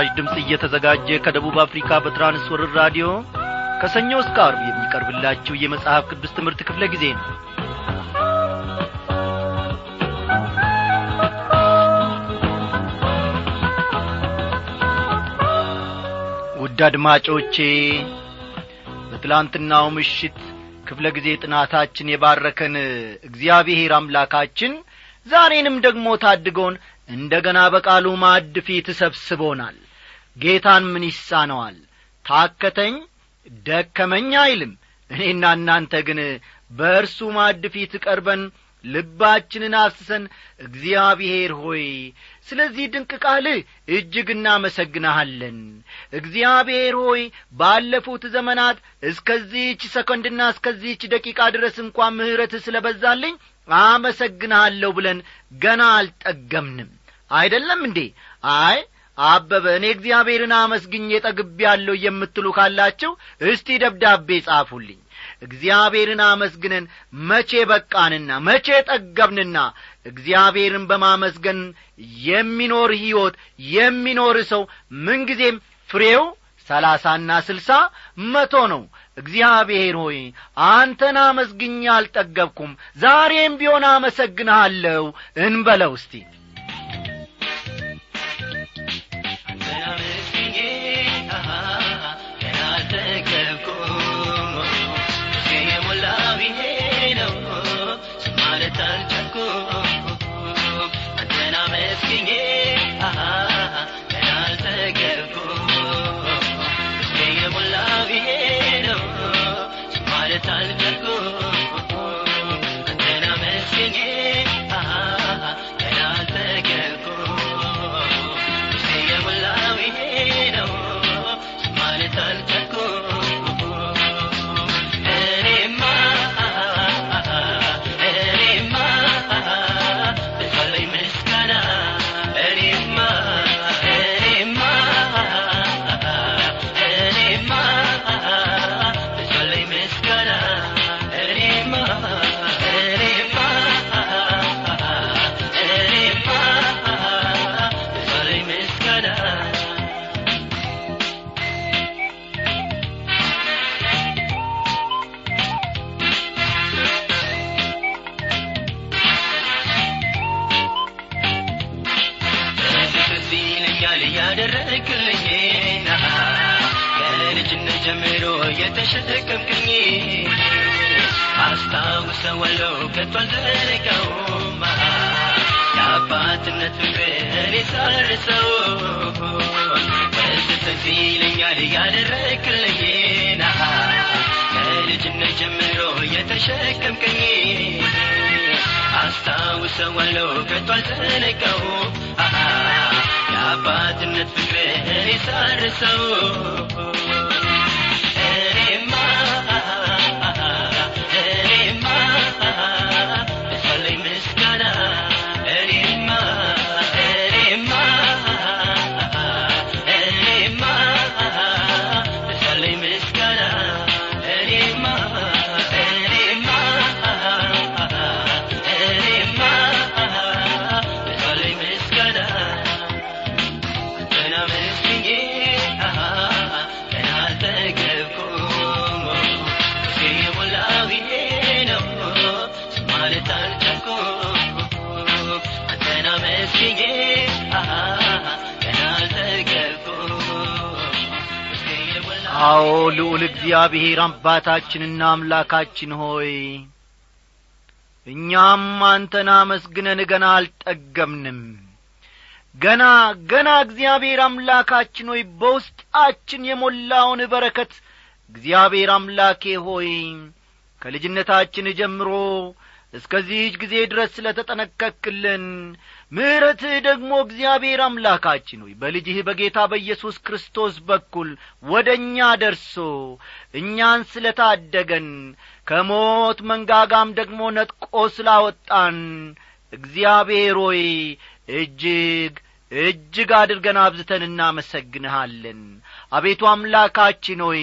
ምስራች ድምፅ እየተዘጋጀ ከደቡብ አፍሪካ በትራንስወርር ራዲዮ ከሰኞ እስከ አርብ የሚቀርብላችሁ የመጽሐፍ ቅዱስ ትምህርት ክፍለ ጊዜ ነው። ውድ አድማጮቼ በትላንትናው ምሽት ክፍለ ጊዜ ጥናታችን የባረከን እግዚአብሔር አምላካችን ዛሬንም ደግሞ ታድጎን እንደ ገና በቃሉ ማዕድ ፊት ሰብስቦናል ጌታን ምን ይሳነዋል? ታከተኝ ደከመኝ አይልም። እኔና እናንተ ግን በእርሱ ማዕድ ፊት ቀርበን ልባችንን አፍስሰን እግዚአብሔር ሆይ ስለዚህ ድንቅ ቃልህ እጅግ እናመሰግንሃለን። እግዚአብሔር ሆይ ባለፉት ዘመናት እስከዚህች ሰኮንድና እስከዚህች ደቂቃ ድረስ እንኳን ምሕረት ስለ በዛልኝ አመሰግንሃለሁ ብለን ገና አልጠገምንም። አይደለም እንዴ? አይ አበበ እኔ እግዚአብሔርን አመስግኜ ጠግቤያለሁ የምትሉ ካላችሁ እስቲ ደብዳቤ ጻፉልኝ። እግዚአብሔርን አመስግነን መቼ በቃንና መቼ ጠገብንና እግዚአብሔርን በማመስገን የሚኖር ሕይወት የሚኖር ሰው ምንጊዜም ፍሬው ሰላሳና ስልሳ መቶ ነው። እግዚአብሔር ሆይ አንተን አመስግኛ አልጠገብኩም ዛሬም ቢሆን አመሰግንሃለሁ። እንበለው እስቲ ጀምሮ ከቶ አልዘነጋውም የአባትነት ፍቅርን ሳርሰው ትዝ ይለኛል ያደረክልኝ ከልጅነት ጀምሮ የተሸከምክኝ አስታውሰዋለሁ ከቶ አልዘነጋውም የአባትነት ፍቅርን ሳርሰው እግዚአብሔር አባታችንና አምላካችን ሆይ እኛም አንተን አመስግነን ገና አልጠገምንም ገና ገና እግዚአብሔር አምላካችን ሆይ በውስጣችን የሞላውን በረከት እግዚአብሔር አምላኬ ሆይ ከልጅነታችን ጀምሮ እስከዚህች ጊዜ ድረስ ስለ ተጠነቀክልን ምሕረትህ ደግሞ እግዚአብሔር አምላካችን ሆይ በልጅህ በጌታ በኢየሱስ ክርስቶስ በኩል ወደ እኛ ደርሶ እኛን ስለ ታደገን ከሞት መንጋጋም ደግሞ ነጥቆ ስላወጣን እግዚአብሔር ሆይ እጅግ እጅግ አድርገን አብዝተን እናመሰግንሃለን። አቤቱ አምላካችን ሆይ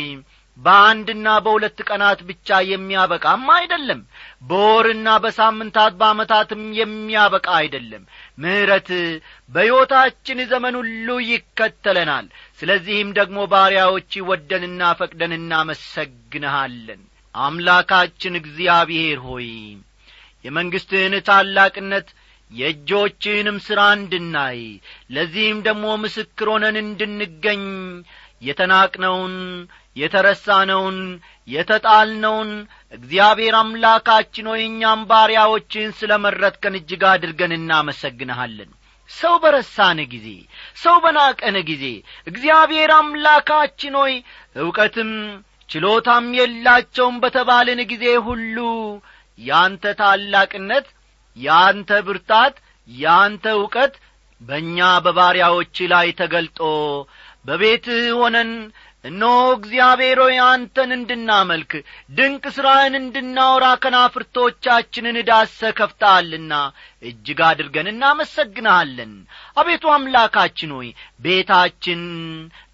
በአንድና በሁለት ቀናት ብቻ የሚያበቃም አይደለም። በወርና በሳምንታት በዓመታትም የሚያበቃ አይደለም። ምሕረት በሕይወታችን ዘመን ሁሉ ይከተለናል። ስለዚህም ደግሞ ባሪያዎች ወደንና ፈቅደን እናመሰግንሃለን። አምላካችን እግዚአብሔር ሆይ የመንግሥትህን ታላቅነት የእጆችህንም ሥራ እንድናይ ለዚህም ደግሞ ምስክር ሆነን እንድንገኝ የተናቅነውን የተረሳነውን የተጣልነውን እግዚአብሔር አምላካችን ሆይ እኛም ባሪያዎችን ስለ መረጥከን እጅግ አድርገን እናመሰግንሃለን። ሰው በረሳን ጊዜ ሰው በናቀን ጊዜ እግዚአብሔር አምላካችን ሆይ ዕውቀትም ችሎታም የላቸውም በተባልን ጊዜ ሁሉ ያንተ ታላቅነት ያንተ ብርታት ያንተ ዕውቀት በእኛ በባሪያዎች ላይ ተገልጦ በቤትህ ሆነን እነሆ እግዚአብሔር ሆይ አንተን እንድናመልክ ድንቅ ሥራህን እንድናወራ ከናፍርቶቻችንን ዳሰ ከፍተሃልና እጅግ አድርገን እናመሰግንሃለን። አቤቱ አምላካችን ሆይ ቤታችን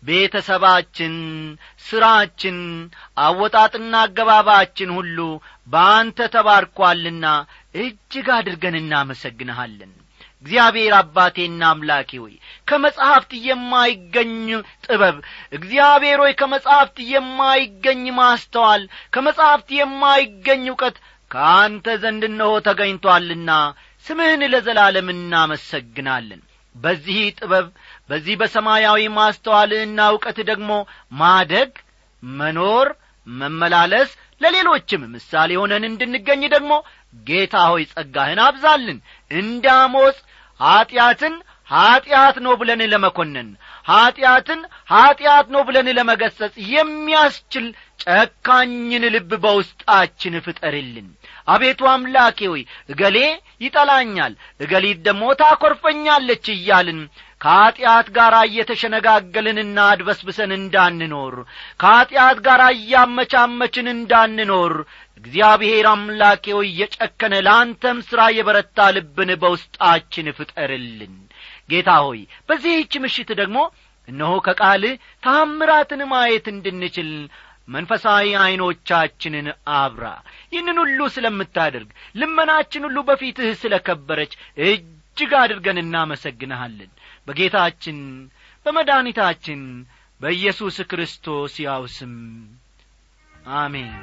ቤተሰባችን ሥራችን አወጣጥና አገባባችን ሁሉ በአንተ ተባርኳልና እጅግ አድርገን እናመሰግንሃለን እግዚአብሔር አባቴና አምላኬ ሆይ ከመጻሕፍት የማይገኝ ጥበብ እግዚአብሔር ሆይ ከመጻሕፍት የማይገኝ ማስተዋል ከመጻሕፍት የማይገኝ እውቀት ከአንተ ዘንድ እነሆ ተገኝቶአልና ስምህን ለዘላለም እናመሰግናለን። በዚህ ጥበብ በዚህ በሰማያዊ ማስተዋልህና እውቀት ደግሞ ማደግ መኖር መመላለስ ለሌሎችም ምሳሌ ሆነን እንድንገኝ ደግሞ ጌታ ሆይ ጸጋህን አብዛልን። እንደ አሞጽ ኀጢአትን ኀጢአት ነው ብለን ለመኰነን ኀጢአትን ኀጢአት ነው ብለን ለመገሰጽ የሚያስችል ጨካኝን ልብ በውስጣችን ፍጠርልን። አቤቱ አምላኬ ሆይ እገሌ ይጠላኛል እገሊት ደግሞ ታኰርፈኛለች እያልን ከኀጢአት ጋር እየተሸነጋገልንና አድበስብሰን እንዳንኖር ከኀጢአት ጋር እያመቻመችን እንዳንኖር እግዚአብሔር አምላኬ ሆይ የጨከነ ለአንተም ሥራ የበረታ ልብን በውስጣችን ፍጠርልን። ጌታ ሆይ በዚህች ምሽት ደግሞ እነሆ ከቃልህ ታምራትን ማየት እንድንችል መንፈሳዊ ዐይኖቻችንን አብራ ይህንን ሁሉ ስለምታደርግ ልመናችን ሁሉ በፊትህ ስለ ከበረች እጅግ አድርገን እናመሰግንሃለን በጌታችን በመድኃኒታችን በኢየሱስ ክርስቶስ ያው ስም። አሜን።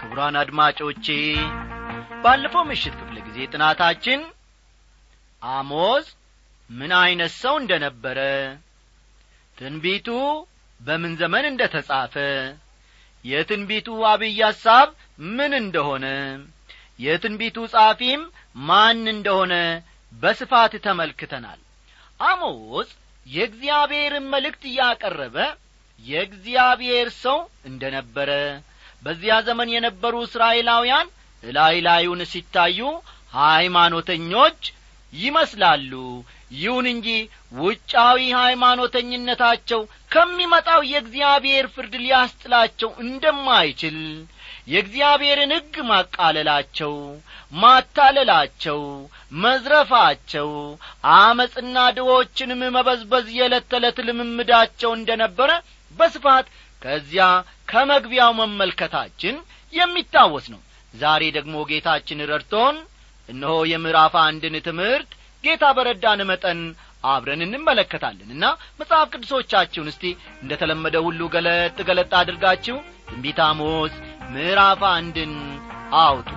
ክቡራን አድማጮቼ ባለፈው ምሽት ክፍለ ጊዜ ጥናታችን አሞዝ ምን ዐይነት ሰው እንደ ነበረ ትንቢቱ በምን ዘመን እንደ ተጻፈ የትንቢቱ አብይ ሐሳብ ምን እንደሆነ የትንቢቱ ጻፊም ማን እንደሆነ በስፋት ተመልክተናል። አሞዝ የእግዚአብሔርን መልእክት እያቀረበ የእግዚአብሔር ሰው እንደ ነበረ በዚያ ዘመን የነበሩ እስራኤላውያን እላይ ላዩን ሲታዩ ሃይማኖተኞች ይመስላሉ። ይሁን እንጂ ውጫዊ ሃይማኖተኝነታቸው ከሚመጣው የእግዚአብሔር ፍርድ ሊያስጥላቸው እንደማይችል የእግዚአብሔርን ሕግ ማቃለላቸው ማታለላቸው መዝረፋቸው አመፅና ድዎችንም መበዝበዝ የዕለት ተዕለት ልምምዳቸው እንደ ነበረ በስፋት ከዚያ ከመግቢያው መመልከታችን የሚታወስ ነው። ዛሬ ደግሞ ጌታችን ረድቶን እነሆ የምዕራፍ አንድን ትምህርት ጌታ በረዳን መጠን አብረን እንመለከታለንና መጽሐፍ ቅዱሶቻችሁን እስቲ እንደ ተለመደ ሁሉ ገለጥ ገለጥ አድርጋችሁ ትንቢተ አሞጽ ምዕራፍ አንድን አውጡ።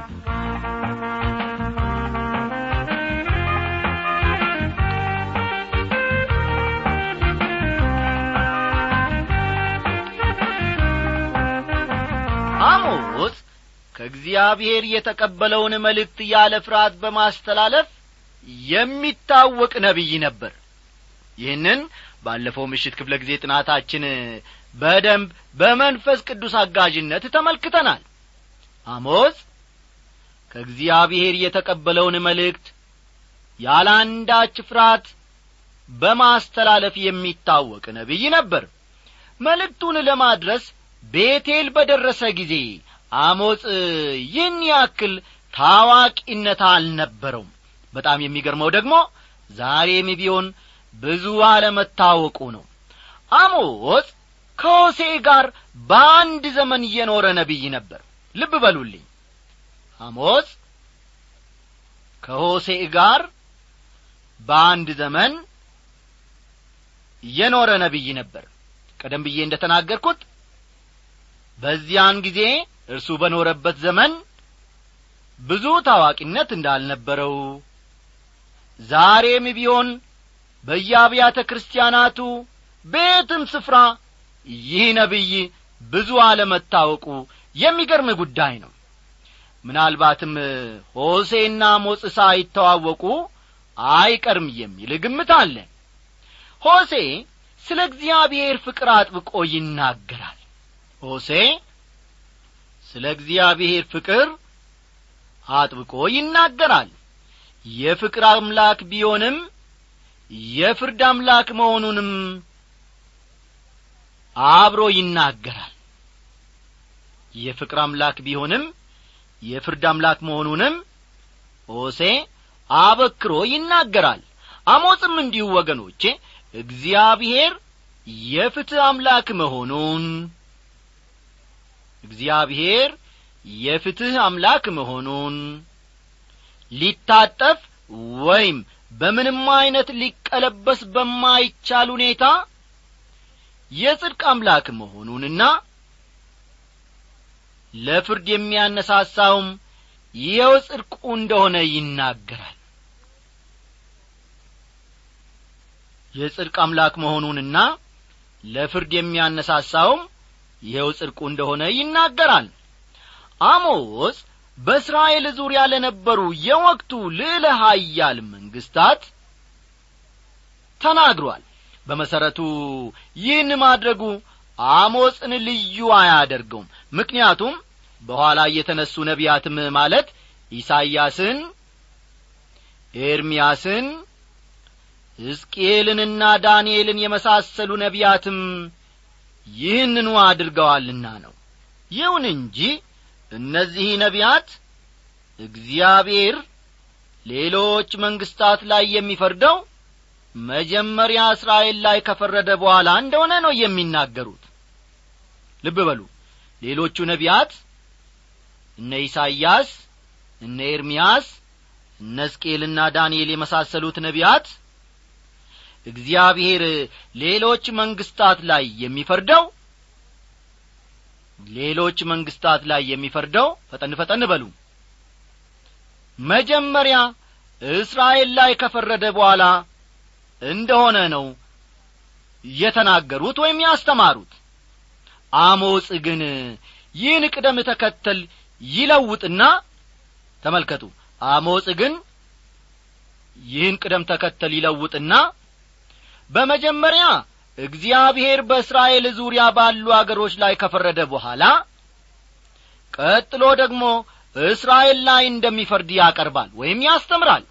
አሞጽ ከእግዚአብሔር የተቀበለውን መልእክት ያለ ፍርሃት በማስተላለፍ የሚታወቅ ነቢይ ነበር። ይህንን ባለፈው ምሽት ክፍለ ጊዜ ጥናታችን በደንብ በመንፈስ ቅዱስ አጋዥነት ተመልክተናል። አሞጽ ከእግዚአብሔር የተቀበለውን መልእክት ያለ አንዳች ፍርሃት በማስተላለፍ የሚታወቅ ነቢይ ነበር። መልእክቱን ለማድረስ ቤቴል በደረሰ ጊዜ አሞጽ ይህን ያክል ታዋቂነት አልነበረውም። በጣም የሚገርመው ደግሞ ዛሬም ቢሆን ብዙ አለመታወቁ ነው። አሞጽ ከሆሴ ጋር በአንድ ዘመን እየኖረ ነቢይ ነበር። ልብ በሉልኝ። አሞጽ ከሆሴ ጋር በአንድ ዘመን የኖረ ነቢይ ነበር። ቀደም ብዬ እንደ ተናገርኩት በዚያን ጊዜ እርሱ በኖረበት ዘመን ብዙ ታዋቂነት እንዳልነበረው ዛሬም ቢሆን በየአብያተ ክርስቲያናቱ ቤትም ስፍራ ይህ ነቢይ ብዙ አለመታወቁ የሚገርም ጉዳይ ነው። ምናልባትም ሆሴና ሞጽ ሳይተዋወቁ አይቀርም የሚል ግምት አለ። ሆሴ ስለ እግዚአብሔር ፍቅር አጥብቆ ይናገራል። ሆሴ ስለ እግዚአብሔር ፍቅር አጥብቆ ይናገራል። የፍቅር አምላክ ቢሆንም የፍርድ አምላክ መሆኑንም አብሮ ይናገራል። የፍቅር አምላክ ቢሆንም የፍርድ አምላክ መሆኑንም ሆሴ አበክሮ ይናገራል። አሞጽም እንዲሁ ወገኖቼ እግዚአብሔር የፍትህ አምላክ መሆኑን እግዚአብሔር የፍትህ አምላክ መሆኑን ሊታጠፍ ወይም በምንም ዐይነት ሊቀለበስ በማይቻል ሁኔታ የጽድቅ አምላክ መሆኑንና ለፍርድ የሚያነሳሳውም ይኸው ጽድቁ እንደሆነ ይናገራል። የጽድቅ አምላክ መሆኑንና ለፍርድ የሚያነሳሳውም ይኸው ጽድቁ እንደሆነ ይናገራል። አሞስ በእስራኤል ዙሪያ ለነበሩ የወቅቱ ልዕለ ሀያል መንግስታት ተናግሯል። በመሠረቱ ይህን ማድረጉ አሞጽን ልዩ አያደርገውም። ምክንያቱም በኋላ የተነሱ ነቢያትም ማለት ኢሳይያስን ኤርምያስን ሕዝቅኤልንና ዳንኤልን የመሳሰሉ ነቢያትም ይህንኑ አድርገዋልና ነው። ይሁን እንጂ እነዚህ ነቢያት እግዚአብሔር ሌሎች መንግስታት ላይ የሚፈርደው መጀመሪያ እስራኤል ላይ ከፈረደ በኋላ እንደሆነ ነው የሚናገሩት። ልብ በሉ። ሌሎቹ ነቢያት እነ ኢሳይያስ እነ ኤርምያስ እነ ሕዝቅኤልና ዳንኤል የመሳሰሉት ነቢያት እግዚአብሔር ሌሎች መንግስታት ላይ የሚፈርደው ሌሎች መንግስታት ላይ የሚፈርደው ፈጠን ፈጠን በሉ። መጀመሪያ እስራኤል ላይ ከፈረደ በኋላ እንደሆነ ነው የተናገሩት ወይም ያስተማሩት። አሞጽ ግን ይህን ቅደም ተከተል ይለውጥና ተመልከቱ። አሞጽ ግን ይህን ቅደም ተከተል ይለውጥና በመጀመሪያ እግዚአብሔር በእስራኤል ዙሪያ ባሉ አገሮች ላይ ከፈረደ በኋላ ቀጥሎ ደግሞ እስራኤል ላይ እንደሚፈርድ ያቀርባል ወይም ያስተምራል።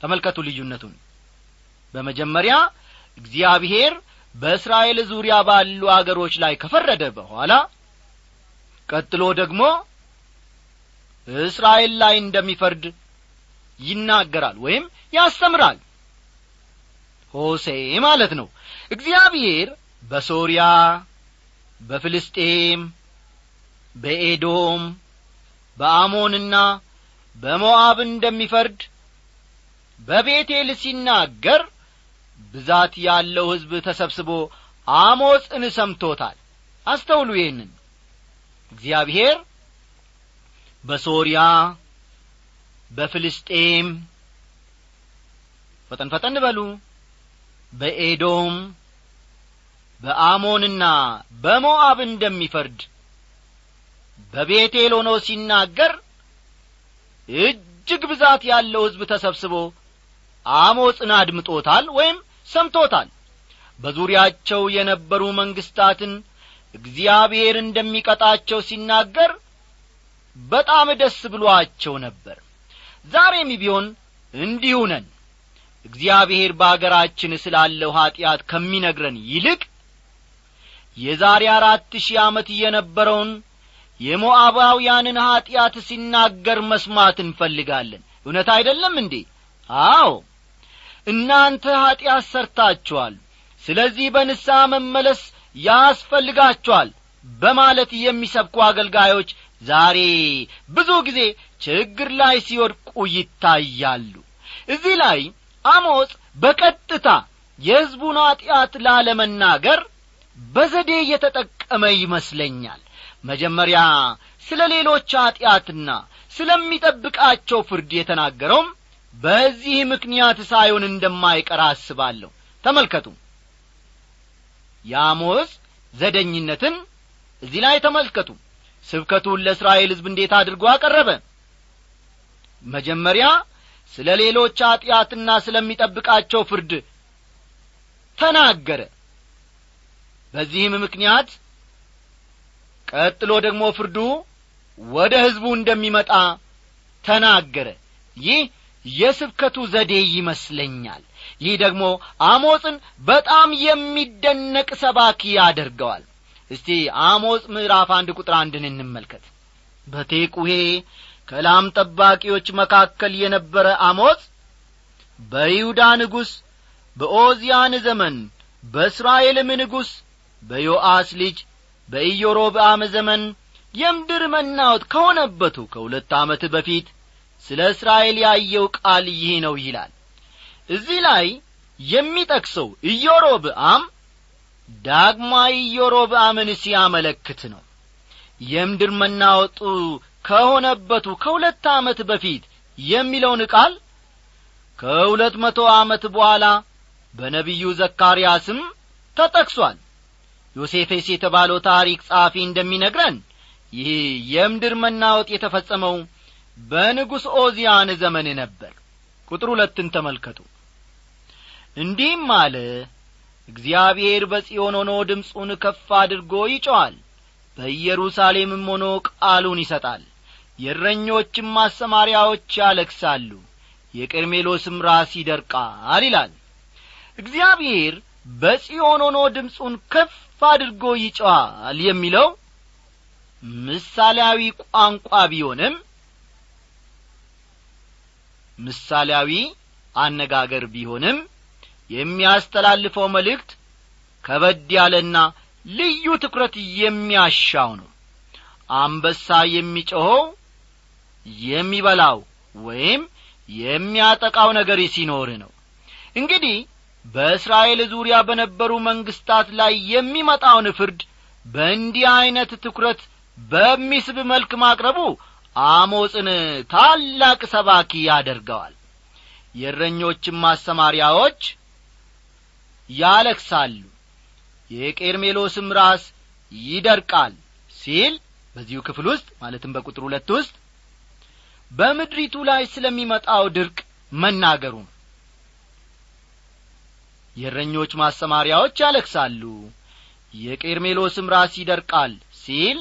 ተመልከቱ ልዩነቱን። በመጀመሪያ እግዚአብሔር በእስራኤል ዙሪያ ባሉ አገሮች ላይ ከፈረደ በኋላ ቀጥሎ ደግሞ እስራኤል ላይ እንደሚፈርድ ይናገራል ወይም ያስተምራል ሆሴ ማለት ነው። እግዚአብሔር በሶርያ በፍልስጤም በኤዶም በአሞንና በሞዓብ እንደሚፈርድ በቤቴል ሲናገር ብዛት ያለው ሕዝብ ተሰብስቦ አሞጽን ሰምቶታል። አስተውሉ ይህንን። እግዚአብሔር በሶርያ በፍልስጤም ፈጠን ፈጠን በሉ በኤዶም በአሞንና በሞዓብ እንደሚፈርድ በቤቴል ሆኖ ሲናገር እጅግ ብዛት ያለው ሕዝብ ተሰብስቦ አሞጽን አድምጦታል ወይም ሰምቶታል። በዙሪያቸው የነበሩ መንግስታትን እግዚአብሔር እንደሚቀጣቸው ሲናገር በጣም ደስ ብሎአቸው ነበር። ዛሬም ቢሆን እንዲሁ ነን እግዚአብሔር በአገራችን ስላለው ኀጢአት ከሚነግረን ይልቅ የዛሬ አራት ሺህ ዓመት የነበረውን የሞዓባውያንን ኀጢአት ሲናገር መስማት እንፈልጋለን። እውነት አይደለም እንዴ? አዎ። እናንተ ኀጢአት ሰርታችኋል። ስለዚህ በንስሐ መመለስ ያስፈልጋችኋል በማለት የሚሰብኩ አገልጋዮች ዛሬ ብዙ ጊዜ ችግር ላይ ሲወድቁ ይታያሉ። እዚህ ላይ አሞጽ በቀጥታ የሕዝቡን ኀጢአት ላለመናገር በዘዴ የተጠቀመ ይመስለኛል። መጀመሪያ ስለ ሌሎች ኀጢአትና ስለሚጠብቃቸው ፍርድ የተናገረውም በዚህ ምክንያት ሳይሆን እንደማይቀር አስባለሁ። ተመልከቱ። የአሞጽ ዘደኝነትን እዚህ ላይ ተመልከቱ። ስብከቱን ለእስራኤል ሕዝብ እንዴት አድርጎ አቀረበ? መጀመሪያ ስለ ሌሎች ኀጢአትና ስለሚጠብቃቸው ፍርድ ተናገረ። በዚህም ምክንያት ቀጥሎ ደግሞ ፍርዱ ወደ ሕዝቡ እንደሚመጣ ተናገረ። ይህ የስብከቱ ዘዴ ይመስለኛል። ይህ ደግሞ አሞጽን በጣም የሚደነቅ ሰባኪ ያደርገዋል። እስቲ አሞጽ ምዕራፍ አንድ ቁጥር አንድን እንመልከት። በቴቁሄ ከላም ጠባቂዎች መካከል የነበረ አሞጽ በይሁዳ ንጉሥ በኦዚያን ዘመን በእስራኤልም ንጉሥ በዮአስ ልጅ በኢዮሮብአም ዘመን የምድር መናወጥ ከሆነበቱ ከሁለት ዓመት በፊት ስለ እስራኤል ያየው ቃል ይህ ነው ይላል። እዚህ ላይ የሚጠቅሰው ኢዮሮብአም ዳግማ ኢዮሮብአምን ሲያመለክት ነው። የምድር መናወጡ ከሆነበቱ ከሁለት ዓመት በፊት የሚለውን ቃል ከሁለት መቶ ዓመት በኋላ በነቢዩ ዘካርያስም ተጠቅሷል። ዮሴፌስ የተባለው ታሪክ ጸሐፊ እንደሚነግረን ይህ የምድር መናወጥ የተፈጸመው በንጉሥ ኦዚያን ዘመን ነበር። ቁጥር ሁለትን ተመልከቱ። እንዲህም አለ እግዚአብሔር በጽዮን ሆኖ ድምፁን ከፍ አድርጎ ይጮዋል በኢየሩሳሌምም ሆኖ ቃሉን ይሰጣል የእረኞችም ማሰማሪያዎች ያለክሳሉ የቀርሜሎስም ራስ ይደርቃል ይላል። እግዚአብሔር በጽዮን ሆኖ ድምፁን ከፍ አድርጎ ይጮዋል የሚለው ምሳሌያዊ ቋንቋ ቢሆንም ምሳሌያዊ አነጋገር ቢሆንም የሚያስተላልፈው መልእክት ከበድ ያለና ልዩ ትኩረት የሚያሻው ነው። አንበሳ የሚጮኸው የሚበላው ወይም የሚያጠቃው ነገር ሲኖር ነው። እንግዲህ በእስራኤል ዙሪያ በነበሩ መንግስታት ላይ የሚመጣውን ፍርድ በእንዲህ ዐይነት ትኩረት በሚስብ መልክ ማቅረቡ አሞጽን ታላቅ ሰባኪ ያደርገዋል። የእረኞችም ማሰማሪያዎች ያለክሳሉ የቄርሜሎስም ራስ ይደርቃል ሲል በዚሁ ክፍል ውስጥ ማለትም በቁጥር ሁለት ውስጥ በምድሪቱ ላይ ስለሚመጣው ድርቅ መናገሩ ነው። የእረኞች ማሰማሪያዎች ያለክሳሉ የቄርሜሎስም ራስ ይደርቃል ሲል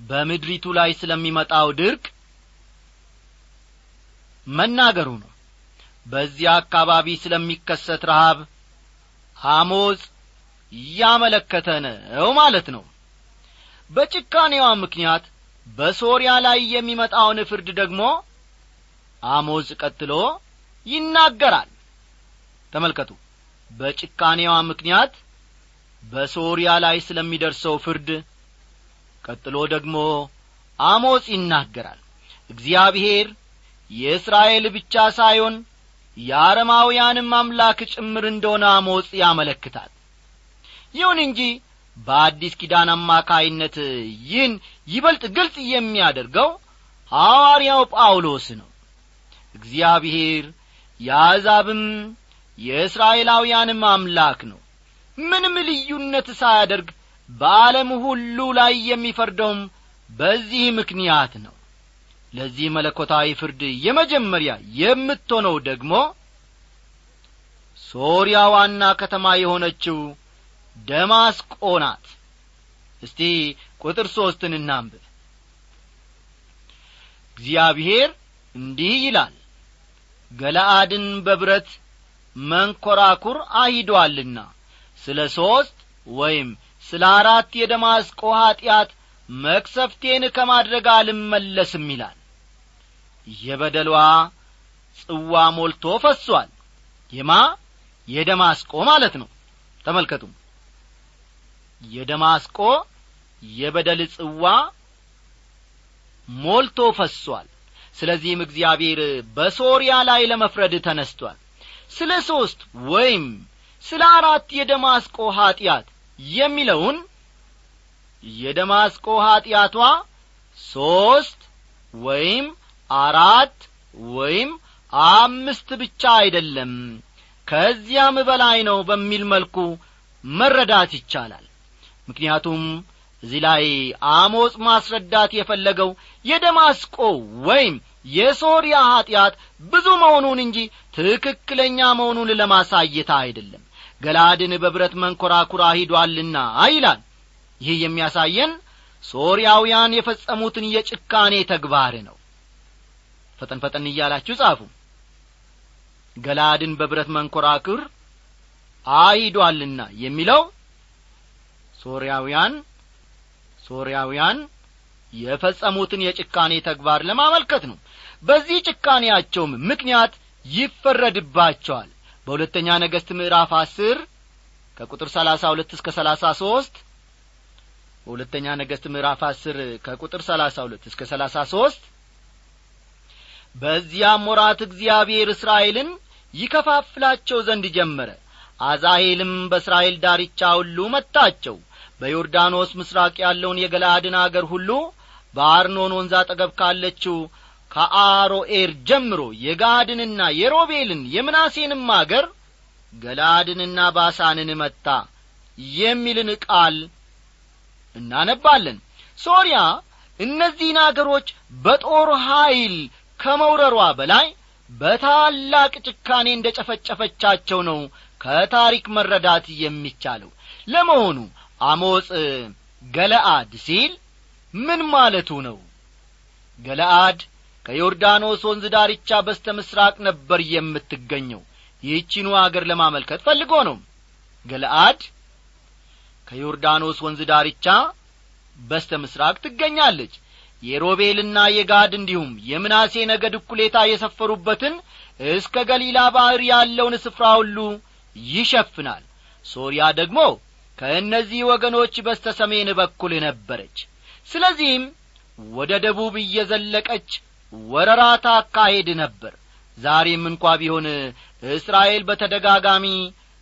በምድሪቱ ላይ ስለሚመጣው ድርቅ መናገሩ ነው። በዚያ አካባቢ ስለሚከሰት ረሃብ አሞጽ እያመለከተ ነው ማለት ነው። በጭካኔዋ ምክንያት በሶርያ ላይ የሚመጣውን ፍርድ ደግሞ አሞጽ ቀጥሎ ይናገራል። ተመልከቱ። በጭካኔዋ ምክንያት በሶርያ ላይ ስለሚደርሰው ፍርድ ቀጥሎ ደግሞ አሞጽ ይናገራል። እግዚአብሔር የእስራኤል ብቻ ሳይሆን የአረማውያንም አምላክ ጭምር እንደሆነ አሞጽ ያመለክታል። ይሁን እንጂ በአዲስ ኪዳን አማካይነት ይህን ይበልጥ ግልጽ የሚያደርገው ሐዋርያው ጳውሎስ ነው። እግዚአብሔር የአሕዛብም የእስራኤላውያንም አምላክ ነው። ምንም ልዩነት ሳያደርግ በዓለም ሁሉ ላይ የሚፈርደውም በዚህ ምክንያት ነው። ለዚህ መለኮታዊ ፍርድ የመጀመሪያ የምትሆነው ደግሞ ሶርያ ዋና ከተማ የሆነችው ደማስቆ ናት። እስቲ ቁጥር ሦስትን እናንብብ። እግዚአብሔር እንዲህ ይላል ገለአድን በብረት መንኰራኩር አሂዶአልና ስለ ሦስት ወይም ስለ አራት የደማስቆ ኀጢአት መክሰፍቴን ከማድረግ አልመለስም ይላል። የበደሏ ጽዋ ሞልቶ ፈሷል። የማ? የደማስቆ ማለት ነው። ተመልከቱ የደማስቆ የበደል ጽዋ ሞልቶ ፈሷል። ስለዚህም እግዚአብሔር በሶርያ ላይ ለመፍረድ ተነስቷል። ስለ ሦስት ወይም ስለ አራት የደማስቆ ኀጢአት የሚለውን የደማስቆ ኀጢአቷ ሦስት ወይም አራት ወይም አምስት ብቻ አይደለም። ከዚያም በላይ ነው በሚል መልኩ መረዳት ይቻላል ምክንያቱም እዚህ ላይ አሞጽ ማስረዳት የፈለገው የደማስቆ ወይም የሶርያ ኀጢአት ብዙ መሆኑን እንጂ ትክክለኛ መሆኑን ለማሳየት አይደለም። ገላድን በብረት መንኰራኩራ ሂዷልና ይላል። ይህ የሚያሳየን ሶርያውያን የፈጸሙትን የጭካኔ ተግባር ነው። ፈጠን ፈጠን እያላችሁ ጻፉ። ገላድን በብረት መንኰራኩር አሂዷልና የሚለው ሶርያውያን ሶርያውያን የፈጸሙትን የጭካኔ ተግባር ለማመልከት ነው። በዚህ ጭካኔያቸውም ምክንያት ይፈረድባቸዋል። በሁለተኛ ነገሥት ምዕራፍ አስር ከቁጥር ሰላሳ ሁለት እስከ ሰላሳ ሦስት በሁለተኛ ነገሥት ምዕራፍ አስር ከቁጥር ሰላሳ ሁለት እስከ ሰላሳ ሦስት በዚያም ወራት እግዚአብሔር እስራኤልን ይከፋፍላቸው ዘንድ ጀመረ። አዛሄልም በእስራኤል ዳርቻ ሁሉ መታቸው በዮርዳኖስ ምስራቅ ያለውን የገላአድን አገር ሁሉ በአርኖን ወንዝ አጠገብ ካለችው ከአሮኤር ጀምሮ የጋድንና የሮቤልን የምናሴንም አገር ገላድንና ባሳንን መታ የሚልን ቃል እናነባለን። ሶርያ እነዚህን አገሮች በጦር ኀይል ከመውረሯ በላይ በታላቅ ጭካኔ እንደ ጨፈጨፈቻቸው ነው ከታሪክ መረዳት የሚቻለው። ለመሆኑ አሞጽ ገለአድ ሲል ምን ማለቱ ነው? ገለአድ ከዮርዳኖስ ወንዝ ዳርቻ በስተ ምሥራቅ ነበር የምትገኘው። ይህቺኑ አገር ለማመልከት ፈልጎ ነው። ገለአድ ከዮርዳኖስ ወንዝ ዳርቻ በስተ ምሥራቅ ትገኛለች። የሮቤልና የጋድ እንዲሁም የምናሴ ነገድ እኩሌታ የሰፈሩበትን እስከ ገሊላ ባሕር ያለውን ስፍራ ሁሉ ይሸፍናል። ሶርያ ደግሞ ከእነዚህ ወገኖች በስተ ሰሜን በኩል ነበረች። ስለዚህም ወደ ደቡብ እየዘለቀች ወረራ ታካሄድ ነበር። ዛሬም እንኳ ቢሆን እስራኤል በተደጋጋሚ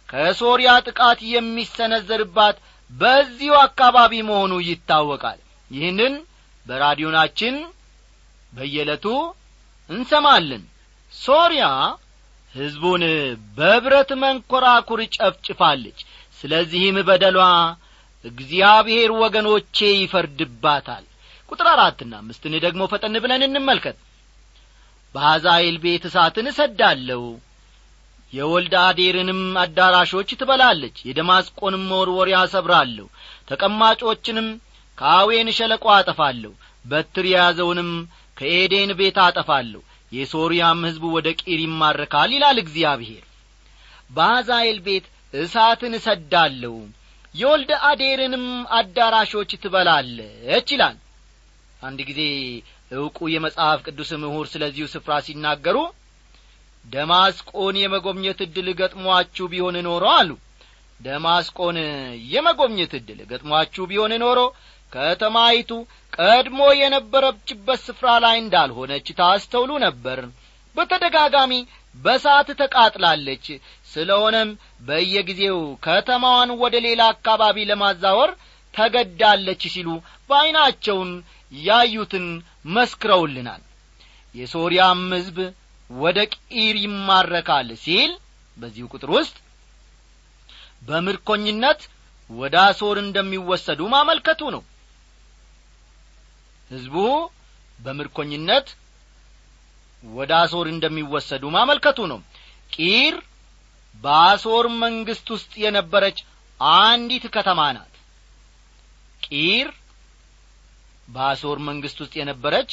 ከሶርያ ጥቃት የሚሰነዘርባት በዚሁ አካባቢ መሆኑ ይታወቃል። ይህንን በራዲዮናችን በየዕለቱ እንሰማለን። ሶርያ ሕዝቡን በብረት መንኰራኩር ጨፍጭፋለች ስለዚህም በደሏ እግዚአብሔር ወገኖቼ ይፈርድባታል። ቁጥር አራትና አምስትን ደግሞ ፈጠን ብለን እንመልከት። በአዛኤል ቤት እሳትን እሰዳለሁ የወልድ አዴርንም አዳራሾች ትበላለች የደማስቆንም መወርወሪያ ሰብራለሁ ተቀማጮችንም ከአዌን ሸለቆ አጠፋለሁ በትር የያዘውንም ከኤዴን ቤት አጠፋለሁ የሶርያም ሕዝብ ወደ ቂር ይማረካል ይላል እግዚአብሔር። በአዛኤል ቤት እሳትን እሰዳለሁ የወልደ አዴርንም አዳራሾች ትበላለች ይላል። አንድ ጊዜ ዕውቁ የመጽሐፍ ቅዱስ ምሁር ስለዚሁ ስፍራ ሲናገሩ ደማስቆን የመጎብኘት ዕድል ገጥሟችሁ ቢሆን ኖሮ አሉ። ደማስቆን የመጎብኘት ዕድል ገጥሟችሁ ቢሆን ኖሮ ከተማይቱ ቀድሞ የነበረችበት ስፍራ ላይ እንዳልሆነች ታስተውሉ ነበር። በተደጋጋሚ በሳት ተቃጥላለች ስለሆነም በየጊዜው ከተማዋን ወደ ሌላ አካባቢ ለማዛወር ተገዳለች ሲሉ በዐይናቸውን ያዩትን መስክረውልናል። የሶርያም ሕዝብ ወደ ቂር ይማረካል ሲል በዚሁ ቁጥር ውስጥ በምርኮኝነት ወደ አሶር እንደሚወሰዱ ማመልከቱ ነው። ሕዝቡ በምርኮኝነት ወደ አሶር እንደሚወሰዱ ማመልከቱ ነው። ቂር በአሶር መንግሥት ውስጥ የነበረች አንዲት ከተማ ናት። ቂር በአሶር መንግሥት ውስጥ የነበረች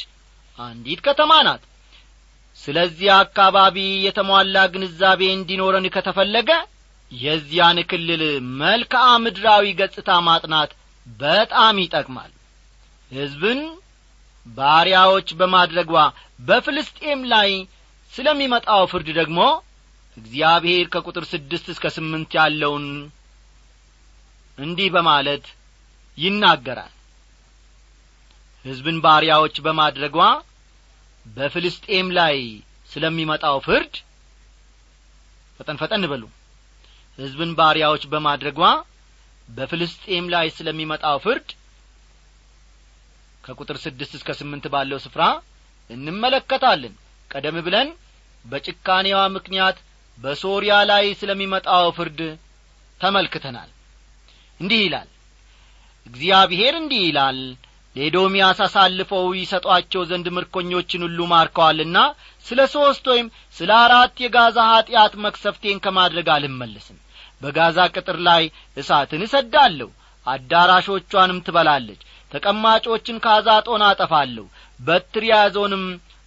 አንዲት ከተማ ናት። ስለዚህ አካባቢ የተሟላ ግንዛቤ እንዲኖረን ከተፈለገ የዚያን ክልል መልክዓ ምድራዊ ገጽታ ማጥናት በጣም ይጠቅማል። ሕዝብን ባሪያዎች በማድረጓ በፍልስጤም ላይ ስለሚመጣው ፍርድ ደግሞ እግዚአብሔር ከቁጥር ስድስት እስከ ስምንት ያለውን እንዲህ በማለት ይናገራል። ሕዝብን ባሪያዎች በማድረጓ በፍልስጤም ላይ ስለሚመጣው ፍርድ ፈጠን ፈጠን በሉ። ሕዝብን ባሪያዎች በማድረጓ በፍልስጤም ላይ ስለሚመጣው ፍርድ ከቁጥር ስድስት እስከ ስምንት ባለው ስፍራ እንመለከታለን። ቀደም ብለን በጭካኔዋ ምክንያት በሶርያ ላይ ስለሚመጣው ፍርድ ተመልክተናል። እንዲህ ይላል እግዚአብሔር እንዲህ ይላል ለኤዶምያስ አሳልፈው ይሰጧቸው ዘንድ ምርኮኞችን ሁሉ ማርከዋልና ስለ ሦስት ወይም ስለ አራት የጋዛ ኀጢአት መክሰፍቴን ከማድረግ አልመለስም። በጋዛ ቅጥር ላይ እሳትን እሰዳለሁ አዳራሾቿንም ትበላለች ተቀማጮችን ከአዛጦን አጠፋለሁ በትር የያዘውንም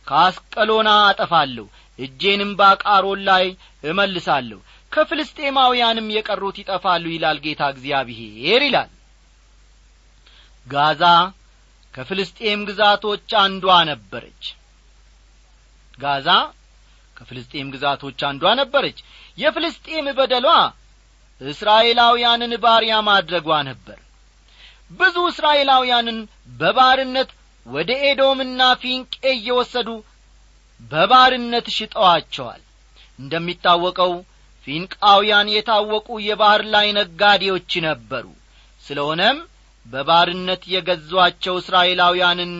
ከአስቀሎና አጠፋለሁ እጄንም በአቃሮን ላይ እመልሳለሁ። ከፍልስጤማውያንም የቀሩት ይጠፋሉ ይላል ጌታ እግዚአብሔር ይላል። ጋዛ ከፍልስጤም ግዛቶች አንዷ ነበረች። ጋዛ ከፍልስጤም ግዛቶች አንዷ ነበረች። የፍልስጤም በደሏ እስራኤላውያንን ባሪያ ማድረጓ ነበር። ብዙ እስራኤላውያንን በባርነት ወደ ኤዶምና ፊንቄ እየወሰዱ በባርነት ሽጠዋቸዋል። እንደሚታወቀው ፊንቃውያን የታወቁ የባሕር ላይ ነጋዴዎች ነበሩ። ስለሆነም በባርነት የገዟቸው እስራኤላውያንን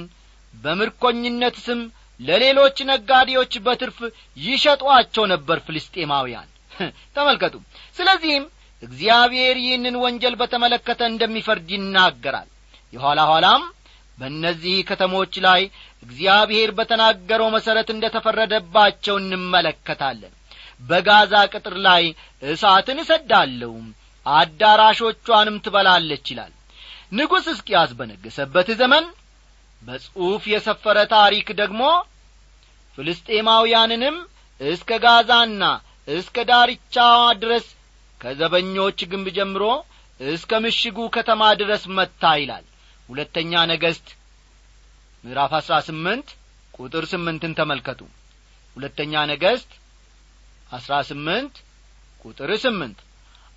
በምርኮኝነት ስም ለሌሎች ነጋዴዎች በትርፍ ይሸጧቸው ነበር ፍልስጤማውያን። ተመልከቱ። ስለዚህም እግዚአብሔር ይህንን ወንጀል በተመለከተ እንደሚፈርድ ይናገራል። የኋላ ኋላም በእነዚህ ከተሞች ላይ እግዚአብሔር በተናገረው መሠረት እንደ ተፈረደባቸው እንመለከታለን። በጋዛ ቅጥር ላይ እሳትን እሰዳለሁ አዳራሾቿንም ትበላለች ይላል። ንጉሥ እስቂያስ በነገሰበት ዘመን በጽሑፍ የሰፈረ ታሪክ ደግሞ ፍልስጤማውያንንም እስከ ጋዛና እስከ ዳርቻዋ ድረስ ከዘበኞች ግንብ ጀምሮ እስከ ምሽጉ ከተማ ድረስ መታ ይላል። ሁለተኛ ነገሥት ምዕራፍ አሥራ ስምንት ቁጥር ስምንትን ተመልከቱ። ሁለተኛ ነገሥት አሥራ ስምንት ቁጥር ስምንት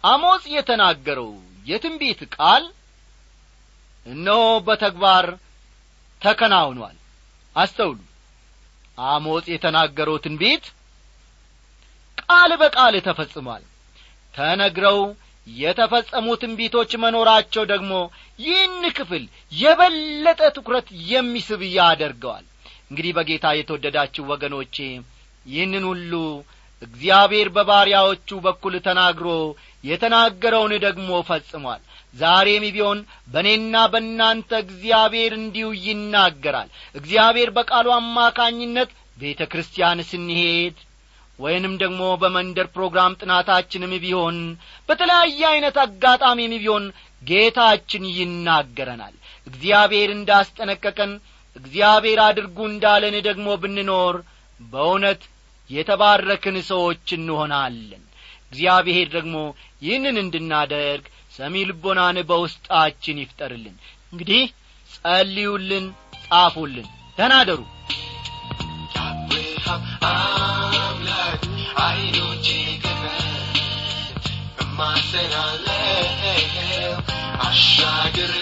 አሞጽ የተናገረው የትንቢት ቃል እነሆ በተግባር ተከናውኗል። አስተውሉ። አሞጽ የተናገረው ትንቢት ቃል በቃል ተፈጽሟል። ተነግረው የተፈጸሙ ትንቢቶች መኖራቸው ደግሞ ይህን ክፍል የበለጠ ትኩረት የሚስብ ያደርገዋል። እንግዲህ በጌታ የተወደዳችሁ ወገኖቼ ይህንን ሁሉ እግዚአብሔር በባሪያዎቹ በኩል ተናግሮ የተናገረውን ደግሞ ፈጽሟል። ዛሬም ቢሆን በእኔና በእናንተ እግዚአብሔር እንዲሁ ይናገራል። እግዚአብሔር በቃሉ አማካኝነት ቤተ ክርስቲያን ስንሄድ ወይንም ደግሞ በመንደር ፕሮግራም ጥናታችንም ቢሆን በተለያየ ዐይነት አጋጣሚም ቢሆን ጌታችን ይናገረናል። እግዚአብሔር እንዳስጠነቀቀን እግዚአብሔር አድርጉ እንዳለን ደግሞ ብንኖር በእውነት የተባረክን ሰዎች እንሆናለን። እግዚአብሔር ደግሞ ይህንን እንድናደርግ ሰሚ ልቦናን በውስጣችን ይፍጠርልን። እንግዲህ ጸልዩልን ጻፉልን። ተናደሩ ክፈት እማጸናለሁ አሻግሬ